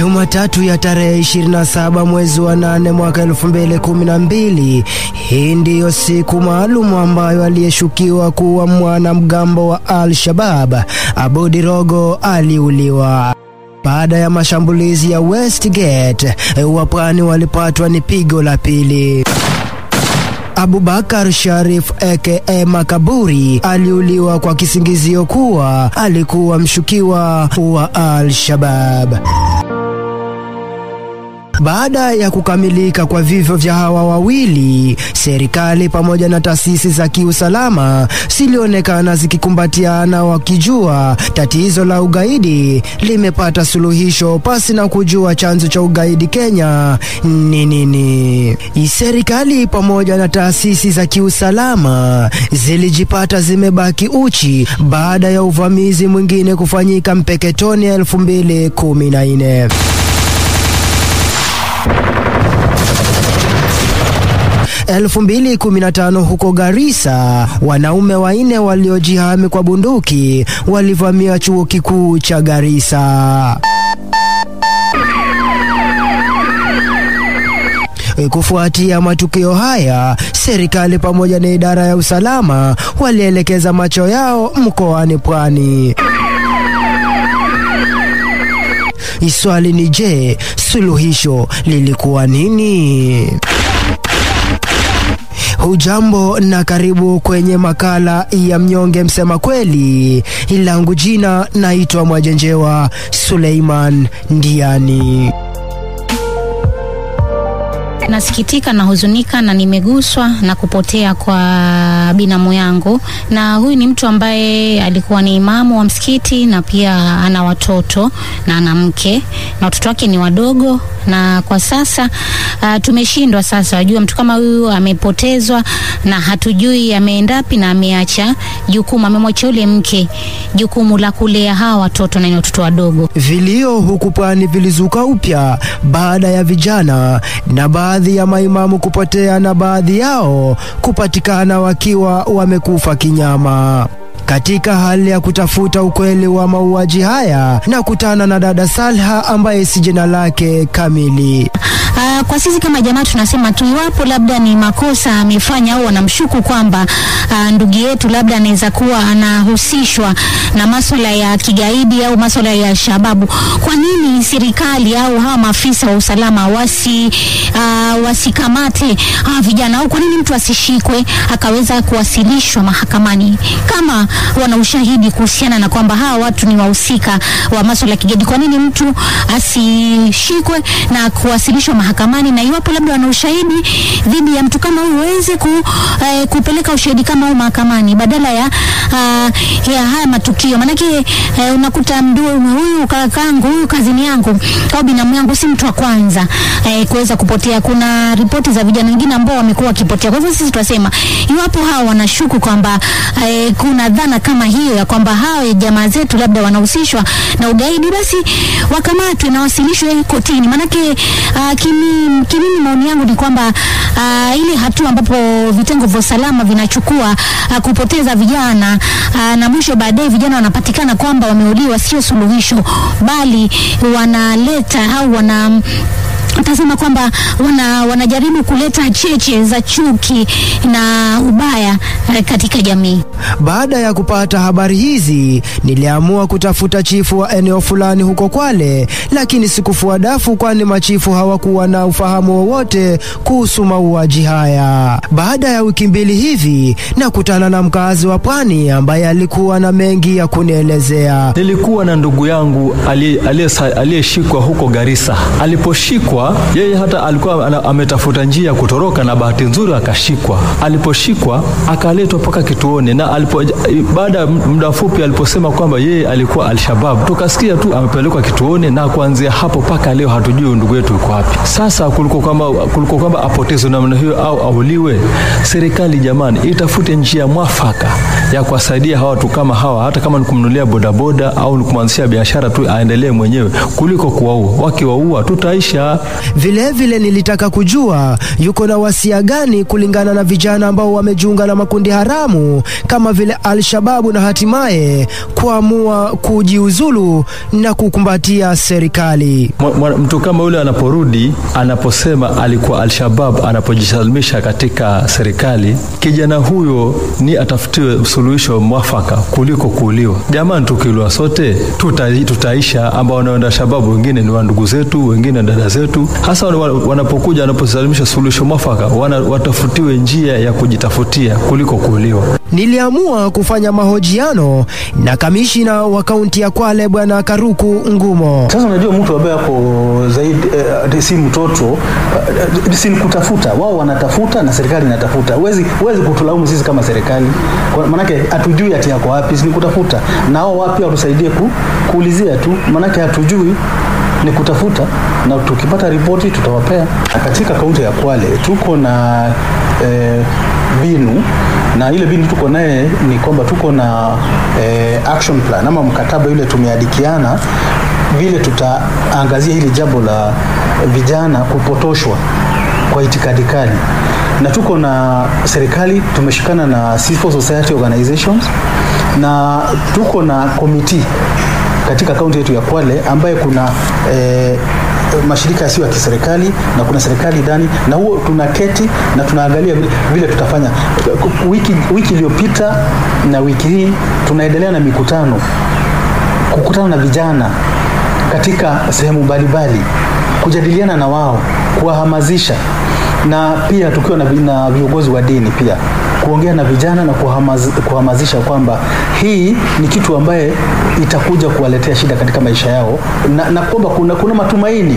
Jumatatu ya tarehe 27 mwezi wa 8 mwaka 2012. Hii ndiyo siku maalum ambayo aliyeshukiwa kuwa mwanamgambo wa Al-Shabab Abudi Rogo aliuliwa. Baada ya mashambulizi ya Westgate, wapwani walipatwa ni pigo la pili. Abubakar Sharif aka Makaburi aliuliwa kwa kisingizio kuwa alikuwa mshukiwa wa Al-Shabab. Baada ya kukamilika kwa vifo vya hawa wawili, serikali pamoja na taasisi za kiusalama zilionekana zikikumbatiana, wakijua tatizo la ugaidi limepata suluhisho pasi na kujua chanzo cha ugaidi Kenya ni nini. Serikali pamoja na taasisi za kiusalama zilijipata zimebaki uchi baada ya uvamizi mwingine kufanyika Mpeketoni 2014. 2015 huko Garissa, wanaume wanne waliojihami kwa bunduki walivamia chuo kikuu cha Garissa. Kufuatia matukio haya, serikali pamoja na idara ya usalama walielekeza macho yao mkoani Pwani. Swali ni je, suluhisho lilikuwa nini? Hujambo na karibu kwenye makala ya mnyonge msema kweli. Langu jina naitwa Mwajenjewa Suleiman Ndiani. Nasikitika na huzunika na nimeguswa na kupotea kwa binamu yangu, na huyu ni mtu ambaye alikuwa ni imamu wa msikiti na pia ana watoto na ana mke na watoto wake ni wadogo, na kwa sasa uh, tumeshindwa sasa. Wajua, mtu kama huyu amepotezwa na hatujui ameendapi, na ameacha jukumu, amemwacha yule mke jukumu la kulea hawa watoto na ni watoto wadogo. Vilio huku Pwani vilizuka upya baada ya vijana na baadhi ya maimamu kupotea na baadhi yao kupatikana wakiwa wamekufa kinyama. Katika hali ya kutafuta ukweli wa mauaji haya, na kutana na dada Salha ambaye si jina lake kamili. Uh, kwa sisi kama jamaa tunasema tu iwapo labda ni makosa amefanya au wanamshuku kwamba uh, ndugu yetu labda anaweza kuwa anahusishwa na masuala ya kigaidi au masuala ya shababu, kwa nini serikali au hawa maafisa wa usalama wasi uh, wasikamate hawa vijana? Au kwa nini mtu asishikwe akaweza kuwasilishwa mahakamani? Kama wana ushahidi kuhusiana na kwamba hawa watu ni wahusika wa masuala ya kigaidi? Kwa nini mtu asishikwe na kuwasilishwa mahakamani na iwapo labda wana ushahidi dhidi ya mtu kama huyu waweze ku, eh, kupeleka ushahidi kama huu mahakamani badala ya, uh, ya haya matukio. Maanake eh, unakuta mdu huyu kakangu huyu kazini yangu au binamu yangu si mtu wa kwanza eh, kuweza kupotea. Kuna ripoti za vijana wengine ambao wamekuwa wakipotea. Kwa hivyo sisi tunasema iwapo hawa wanashuku kwamba eh, kuna dhana kama hiyo ya kwamba hawa jamaa zetu labda wanahusishwa na ugaidi, basi wakamatwe na wasilishwe kotini. Maanake uh, kimi, kimimi maoni yangu ni kwamba uh, ile hatua ambapo vitengo vya usalama vinachukua uh, kupoteza vijana uh, na mwisho baadaye vijana wanapatikana kwamba wameuliwa, sio suluhisho, bali wanaleta au wana tasema kwamba wana, wanajaribu kuleta cheche za chuki na ubaya katika jamii. Baada ya kupata habari hizi, niliamua kutafuta chifu wa eneo fulani huko Kwale, lakini sikufua dafu, kwani machifu hawakuwa na ufahamu wowote kuhusu mauaji haya. Baada ya wiki mbili hivi, nakutana na mkazi wa Pwani ambaye alikuwa na mengi ya kunielezea. Nilikuwa na ndugu yangu aliyeshikwa huko Garissa. Aliposhikwa yeye hata alikuwa ametafuta njia ya kutoroka, na bahati nzuri akashikwa. Aliposhikwa akaletwa mpaka kituoni, na baada ya muda mfupi aliposema kwamba yeye alikuwa Alshabab, tukasikia tu amepelekwa kituoni, na kuanzia hapo mpaka leo hatujui ndugu yetu yuko wapi. Sasa kuliko kwamba kuliko kwamba apotezwe namna hiyo au auliwe, serikali jamani, itafute njia mwafaka ya kuwasaidia hawa watu kama hawa, hata kama ni kumnunulia bodaboda au ni kumwanzishia biashara tu aendelee mwenyewe, kuliko kuwaua. Wakiwaua tutaisha. Vilevile vile nilitaka kujua yuko na wasia gani kulingana na vijana ambao wamejiunga na makundi haramu kama vile Al-Shababu na hatimaye kuamua kujiuzulu na kukumbatia serikali. Mtu kama yule anaporudi, anaposema alikuwa Al-Shabab, anapojisalimisha katika serikali, kijana huyo ni atafutiwe suluhisho mwafaka kuliko kuuliwa. Jamani, tukiuliwa sote tuta, tutaisha. Ambao wanaenda shababu, wengine ni wa ndugu zetu, wengine dada zetu. Hasa wanapokuja, wanaposalimisha suluhisho mwafaka, wana, watafutiwe njia ya kujitafutia kuliko kuuliwa. Niliamua kufanya mahojiano na kamishina wa kaunti ya Kwale Bwana Karuku Ngumo. Sasa unajua mtu ambaye ako zaidi eh, si mtoto eh, si kutafuta, wao wanatafuta na serikali inatafuta. Huwezi huwezi kutulaumu sisi kama serikali, maanake manake hatujui ati yako wapi, si ni kutafuta, na wao wapi watusaidie ku, kuulizia tu, manake hatujui ni kutafuta, na tukipata ripoti tutawapea. Katika kaunti ya Kwale tuko na eh, binu na ile binu tuko naye ni kwamba tuko na eh, action plan ama mkataba yule tumeadikiana vile tutaangazia hili jambo la vijana kupotoshwa kwa itikadi kali, na tuko na serikali tumeshikana na civil society organizations na tuko na committee katika kaunti yetu ya Kwale ambaye kuna eh, mashirika yasiyo ya kiserikali na kuna serikali ndani, na huo tunaketi na tunaangalia vile, vile tutafanya. Wiki wiki iliyopita na wiki hii tunaendelea na mikutano kukutana na vijana katika sehemu mbalimbali, kujadiliana na wao, kuwahamasisha na pia tukiwa na viongozi wa dini pia kuongea na vijana na kuhamaz, kuhamasisha kwamba hii ni kitu ambaye itakuja kuwaletea shida katika maisha yao. Na, na kwamba kuna, kuna matumaini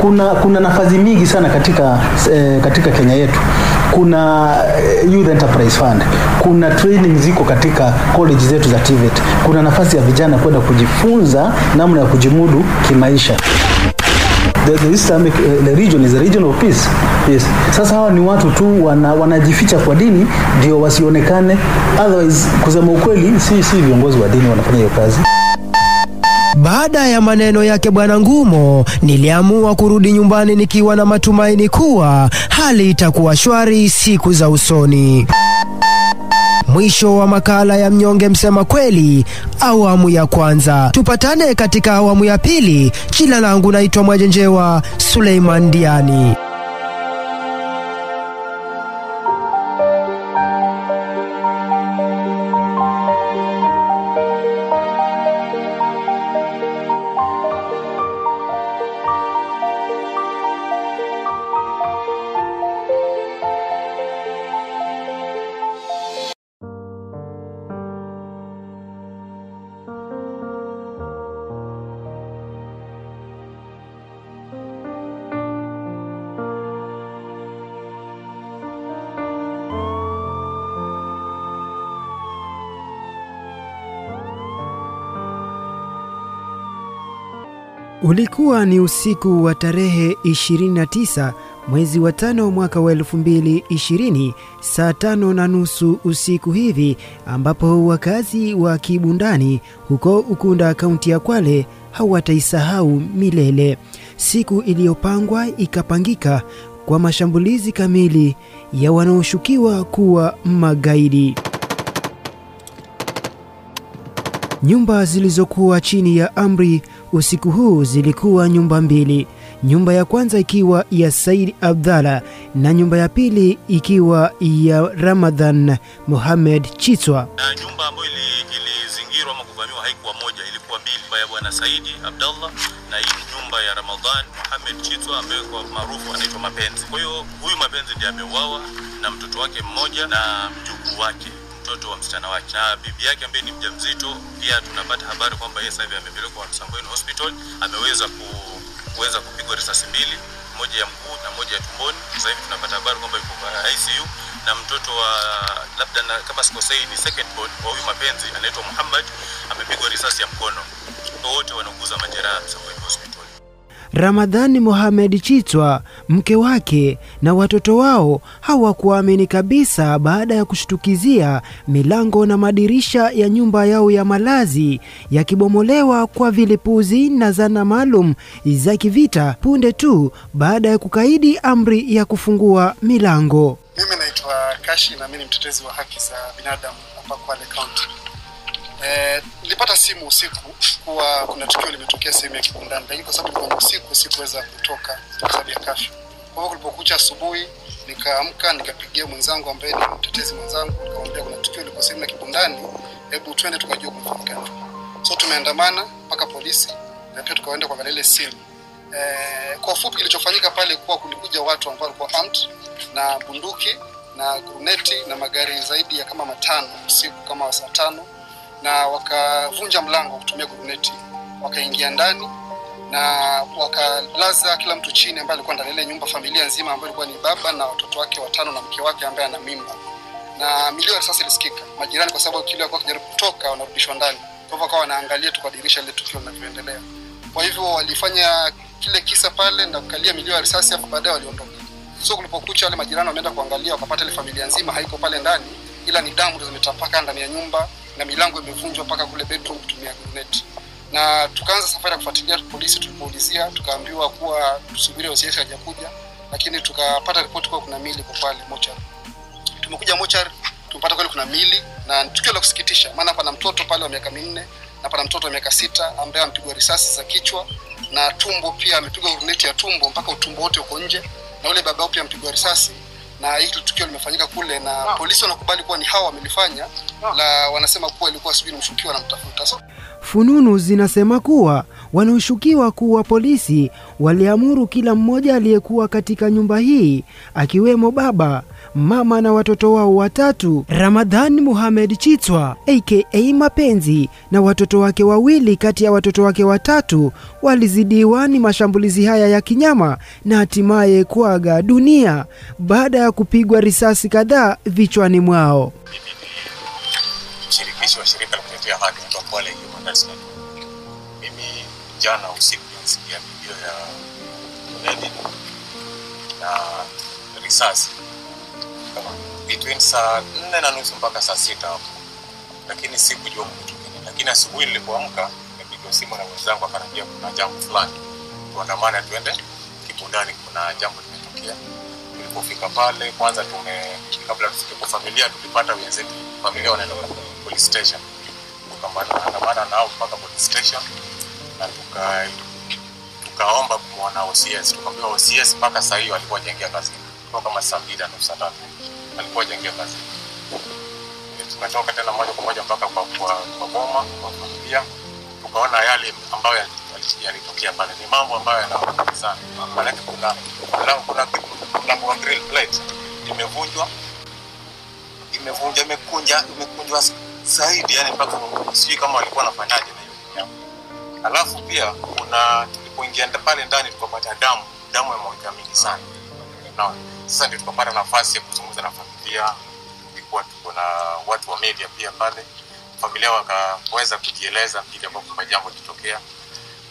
kuna, kuna nafasi mingi sana katika, eh, katika Kenya yetu. Kuna eh, Youth Enterprise Fund, kuna training ziko katika college zetu za TVET, kuna nafasi ya vijana kwenda kujifunza namna ya kujimudu kimaisha. The, the Islamic uh, the region is a region of peace. Yes. Sasa hawa ni watu tu wana, wanajificha kwa dini ndio wasionekane. Otherwise, kusema ukweli, si si viongozi wa dini wanafanya hiyo kazi. Baada ya maneno yake Bwana Ngumo, niliamua kurudi nyumbani nikiwa na matumaini kuwa hali itakuwa shwari siku za usoni. Mwisho wa makala ya Mnyonge Msema Kweli, awamu ya kwanza. Tupatane katika awamu ya pili. Jina langu naitwa Mwajenjewa Suleiman Diani. Ulikuwa ni usiku wa tarehe 29 mwezi wa tano mwaka wa 2020 saa tano na nusu usiku hivi, ambapo wakazi wa Kibundani huko Ukunda, kaunti ya Kwale hawataisahau milele. Siku iliyopangwa ikapangika kwa mashambulizi kamili ya wanaoshukiwa kuwa magaidi. Nyumba zilizokuwa chini ya amri usiku huu zilikuwa nyumba mbili, nyumba ya kwanza ikiwa ya Said Abdalla na nyumba ya pili ikiwa ya Ramadhan Mohamed Chitwa. na nyumba ambayo ili- ilizingirwa ama kuvamiwa haikuwa moja, ilikuwa mbili, ya bwana Saidi Abdallah na hii nyumba ya Ramadhan Mohamed Chitwa ambaye kwa maarufu anaitwa Mapenzi. Kwa hiyo huyu Mapenzi ndiye ameuawa na mtoto wake mmoja na mjukuu wake mtoto wa msichana wake na bibi yake ambaye ni mjamzito. Pia tunapata habari kwamba yeye sasa hivi amepelekwa Msambweni Hospital, ameweza ku, kuweza kupigwa risasi mbili, moja ya mguu na moja ya tumboni. Sasa hivi tunapata habari kwamba yuko ICU na mtoto wa labda na, kama sikosei ni second born wa huyu Mapenzi anaitwa Muhammad amepigwa risasi ya mkono. Wote wanauguza majeraha Msambweni Hospital. Ramadhani Mohamed Chitwa, mke wake na watoto wao hawakuamini kabisa baada ya kushtukizia milango na madirisha ya nyumba yao ya malazi yakibomolewa kwa vilipuzi na zana maalum za kivita punde tu baada ya kukaidi amri ya kufungua milango. Mimi naitwa Kashi na mimi ni mtetezi wa haki za binadamu hapa Kwale County. Eh, nilipata simu usiku kuwa kuna tukio limetokea sehemu ya Kibundani, lakini kwa sababu ilikuwa usiku sikuweza kutoka sababu ya kafyu. Kwa hivyo kulipokucha asubuhi, nikaamka nikapigia mwenzangu ambaye ni mtetezi mwenzangu, nikamwambia kuna tukio liko sehemu ya Kibundani, hebu twende tukajua kumefanyika. So tumeandamana mpaka polisi na pia tukaenda kwa ile simu. Eh, kwa ufupi kilichofanyika pale kuwa kulikuja watu ambao walikuwa armed na bunduki na gruneti na magari zaidi ya kama matano usiku kama saa tano na wakavunja mlango kutumia guruneti, wakaingia ndani na wakalaza kila mtu chini ambaye alikuwa ndani ile nyumba, familia nzima ambayo ilikuwa ni baba na watoto wake watano na mke wake ambaye ana mimba, na milio ya risasi ilisikika. Majirani kwa sababu kile walikuwa wakijaribu kutoka, wanarudishwa ndani, kwa hivyo wakawa wanaangalia tu kwa dirisha lile tukio linavyoendelea. Kwa hivyo walifanya kile kisa pale na kukalia milio ya risasi, afu baadaye waliondoka. So kulipokucha, wale majirani wameenda kuangalia, wakapata ile familia nzima haiko pale ndani, ila ni damu ndio zimetapaka ndani ya nyumba na milango imevunjwa mpaka kule bedroom kutumia guruneti. Na tukaanza safari ya kufuatilia polisi. Tulipoulizia tukaambiwa kuwa tusubiri OCS hajakuja, lakini tukapata ripoti kuwa kuna mili pale mochari. Tumekuja mochari, tumepata kweli kuna mili na tukio la kusikitisha, maana pana mtoto pale wa miaka minne na pana mtoto wa miaka sita ambaye amepigwa risasi za kichwa na tumbo, pia amepigwa guruneti ya tumbo mpaka utumbo wote uko nje, na ule baba pia amepigwa risasi na hili tukio limefanyika kule, na polisi wanakubali kuwa ni hawa wamelifanya, la wanasema kuwa ilikuwa sijui ni mshukiwa wanamtafuta. So, Fununu zinasema kuwa wanaoshukiwa kuwa polisi waliamuru kila mmoja aliyekuwa katika nyumba hii akiwemo baba, mama na watoto wao watatu, Ramadhan Muhamed Chitwa aka Mapenzi na watoto wake wawili kati ya watoto wake watatu walizidiwa ni mashambulizi haya ya kinyama na hatimaye kuaga dunia baada ya kupigwa risasi kadhaa vichwani mwao. Mimi mshirikishi wa shirika la kutetea haki mtu Kwale Human Rights Network. Mimi jana usiku nilisikia video ya na risasi kama between saa nne na nusu mpaka saa sita hapo, lakini sikujua kitu gani. Lakini asubuhi nilipoamka nilipigwa simu na mwenzangu akaniambia kuna jambo fulani, tuandamane tuende Kibundani, kuna jambo limetokea. Tulipofika pale kwanza tume kabla tufike kwa familia tulipata wenzetu familia wanaenda police station. Tukaandamana nao mpaka police station. Na tuka tukaomba kumwona OCS tukaambiwa OCS mpaka saa hiyo alikuwa jengia kazi kwa kama saa mbili na nusu tatu alikuwa jengia kazi tukatoka tena moja kwa moja mpaka kwa, kwa, kwa boma kwa familia. Tukaona yale ambayo yalitokea pale. Ni mambo ambayo yanauma sana. Maanake kuna kuna kuna mlango wa grill plate. Imevunjwa. Imevunja imekunja imekunjwa zaidi yani mpaka sijui kama walikuwa wanafanyaje na hiyo alafu pia kuna tulipoingia pale ndani tukapata damu. Damu imeweka mingi sana sasa ndio tukapata nafasi ya kuzungumza na familia tulikuwa tuko na watu wa media pia pale familia wakaweza kujieleza vile ambavyo majambo jambo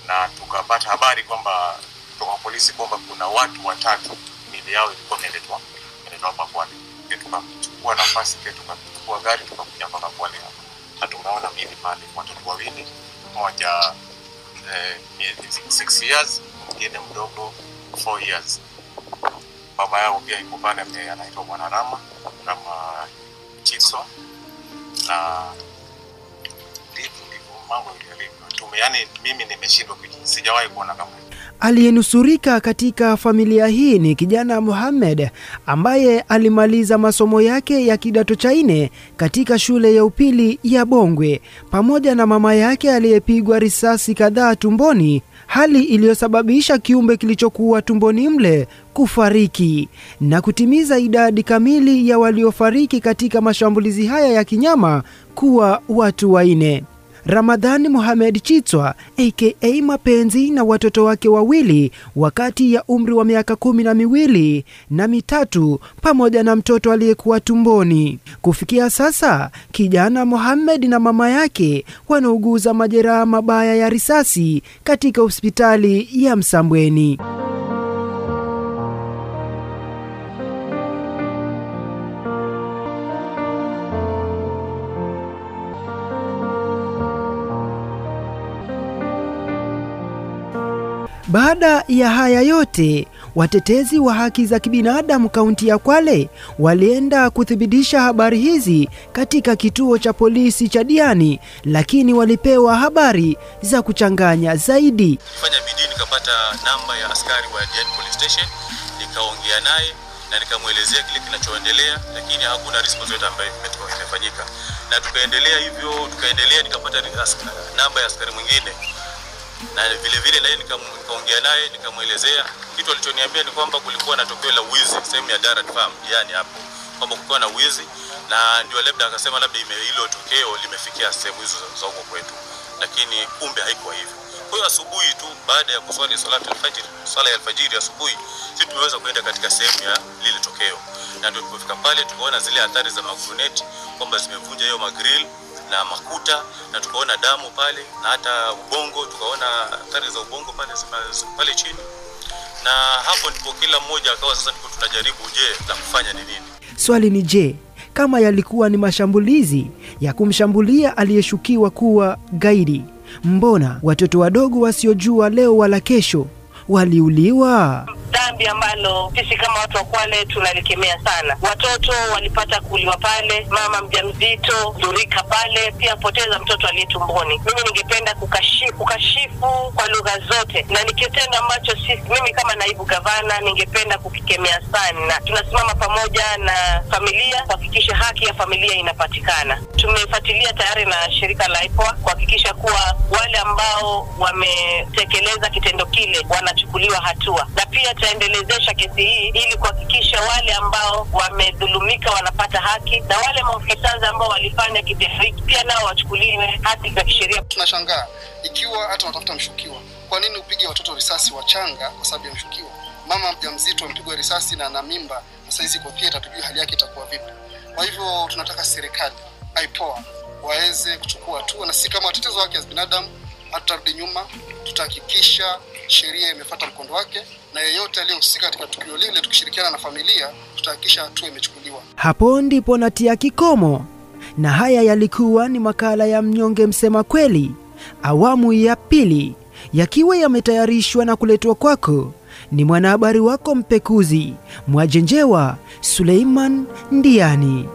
na tukapata habari kwamba kutoka polisi kwamba kuna watu watatu mili yao ilikuwa imeletwa imeletwa hapa Kwale. Tukachukua nafasi pia tukachukua gari tukakuja mpaka Kwale hapa na tumeona mili pale, watoto wawili, mmoja eh, six years, mwingine mdogo four years. Baba yao pia yuko pale, anaitwa Bwana Rama Rama Chiso na ndivyo mambo yalivyo. Tume, mimi nimeshindwa, sijawahi kuona kama. Aliyenusurika katika familia hii ni kijana Mohamed ambaye alimaliza masomo yake ya kidato cha nne katika shule ya upili ya Bongwe pamoja na mama yake aliyepigwa risasi kadhaa tumboni, hali iliyosababisha kiumbe kilichokuwa tumboni mle kufariki na kutimiza idadi kamili ya waliofariki katika mashambulizi haya ya kinyama kuwa watu wanne. Ramadhani Mohamed Chitswa aka Mapenzi na watoto wake wawili wakati ya umri wa miaka kumi na miwili na mitatu pamoja na mtoto aliyekuwa tumboni. Kufikia sasa, kijana Mohamed na mama yake wanauguza majeraha mabaya ya risasi katika hospitali ya Msambweni. Baada ya haya yote, watetezi wa haki za kibinadamu kaunti ya Kwale walienda kuthibitisha habari hizi katika kituo cha polisi cha Diani, lakini walipewa habari za kuchanganya zaidi. Fanya bidii nikapata namba ya askari wa Diani Police Station, nikaongea naye na nikamwelezea kile kinachoendelea, lakini hakuna response yote ambayo imefanyika, na tukaendelea hivyo, tukaendelea nikapata namba ya askari mwingine na vile vile naye nikaongea naye nikamwelezea. Kitu alichoniambia ni kwamba kulikuwa na tokeo la wizi sehemu ya Darat Farm yani hapo. Kwamba kulikuwa na wizi na ndio labda akasema labda hilo tokeo limefikia sehemu hizo za huko kwetu. Lakini kumbe haikuwa hivyo. Kwa hiyo asubuhi tu baada ya kuswali salatu alfajiri swala ya alfajiri asubuhi sisi tumeweza kuenda katika sehemu ya lile tokeo. Na ndio tulipofika pale tukaona zile athari za maguruneti kwamba zimevunja hiyo magrill na makuta na tukaona damu pale na hata ubongo tukaona athari za ubongo pale pale chini na hapo ndipo kila mmoja akawa sasa ndipo tunajaribu je la kufanya ni nini Swali ni je, kama yalikuwa ni mashambulizi ya kumshambulia aliyeshukiwa kuwa gaidi, mbona watoto wadogo wasiojua leo wala kesho waliuliwa? Dhambi ambalo sisi kama watu wa Kwale tunalikemea sana. Watoto walipata kuuliwa pale, mama mjamzito dhurika pale, pia poteza mtoto aliye tumboni. Mimi ningependa kukashi, kukashifu kwa lugha zote, na ni kitendo ambacho sisi, mimi kama naibu gavana ningependa kukikemea sana. Tunasimama pamoja na familia kuhakikisha haki ya familia inapatikana. Tumefuatilia tayari na shirika la IPOA kuhakikisha kuwa wale ambao wametekeleza kitendo kile wanachukuliwa hatua, na pia tutaendelezesha kesi hii ili kuhakikisha wale ambao wamedhulumika wanapata haki na wale maofisa ambao walifanya kitendo hiki pia nao wachukuliwe haki za kisheria. Tunashangaa ikiwa hata unatafuta mshukiwa, kwa nini upige watoto risasi wachanga kwa sababu ya mshukiwa? Mama mjamzito amepigwa risasi na ana mimba na saizi kwa theater, tujui hali yake itakuwa vipi. Kwa hivyo tunataka serikali aipoa waweze kuchukua hatua, na si kama watetezi wa haki za binadamu, hatutarudi nyuma, tutahakikisha sheria imefuata mkondo wake, na yeyote aliyehusika katika tukio lile, tukishirikiana na familia, tutahakikisha hatua imechukuliwa. Hapo ndipo natia kikomo, na haya yalikuwa ni makala ya Mnyonge Msema Kweli awamu ya pili, yakiwa yametayarishwa na kuletwa kwako ni mwanahabari wako mpekuzi Mwajenjewa Suleiman Ndiani.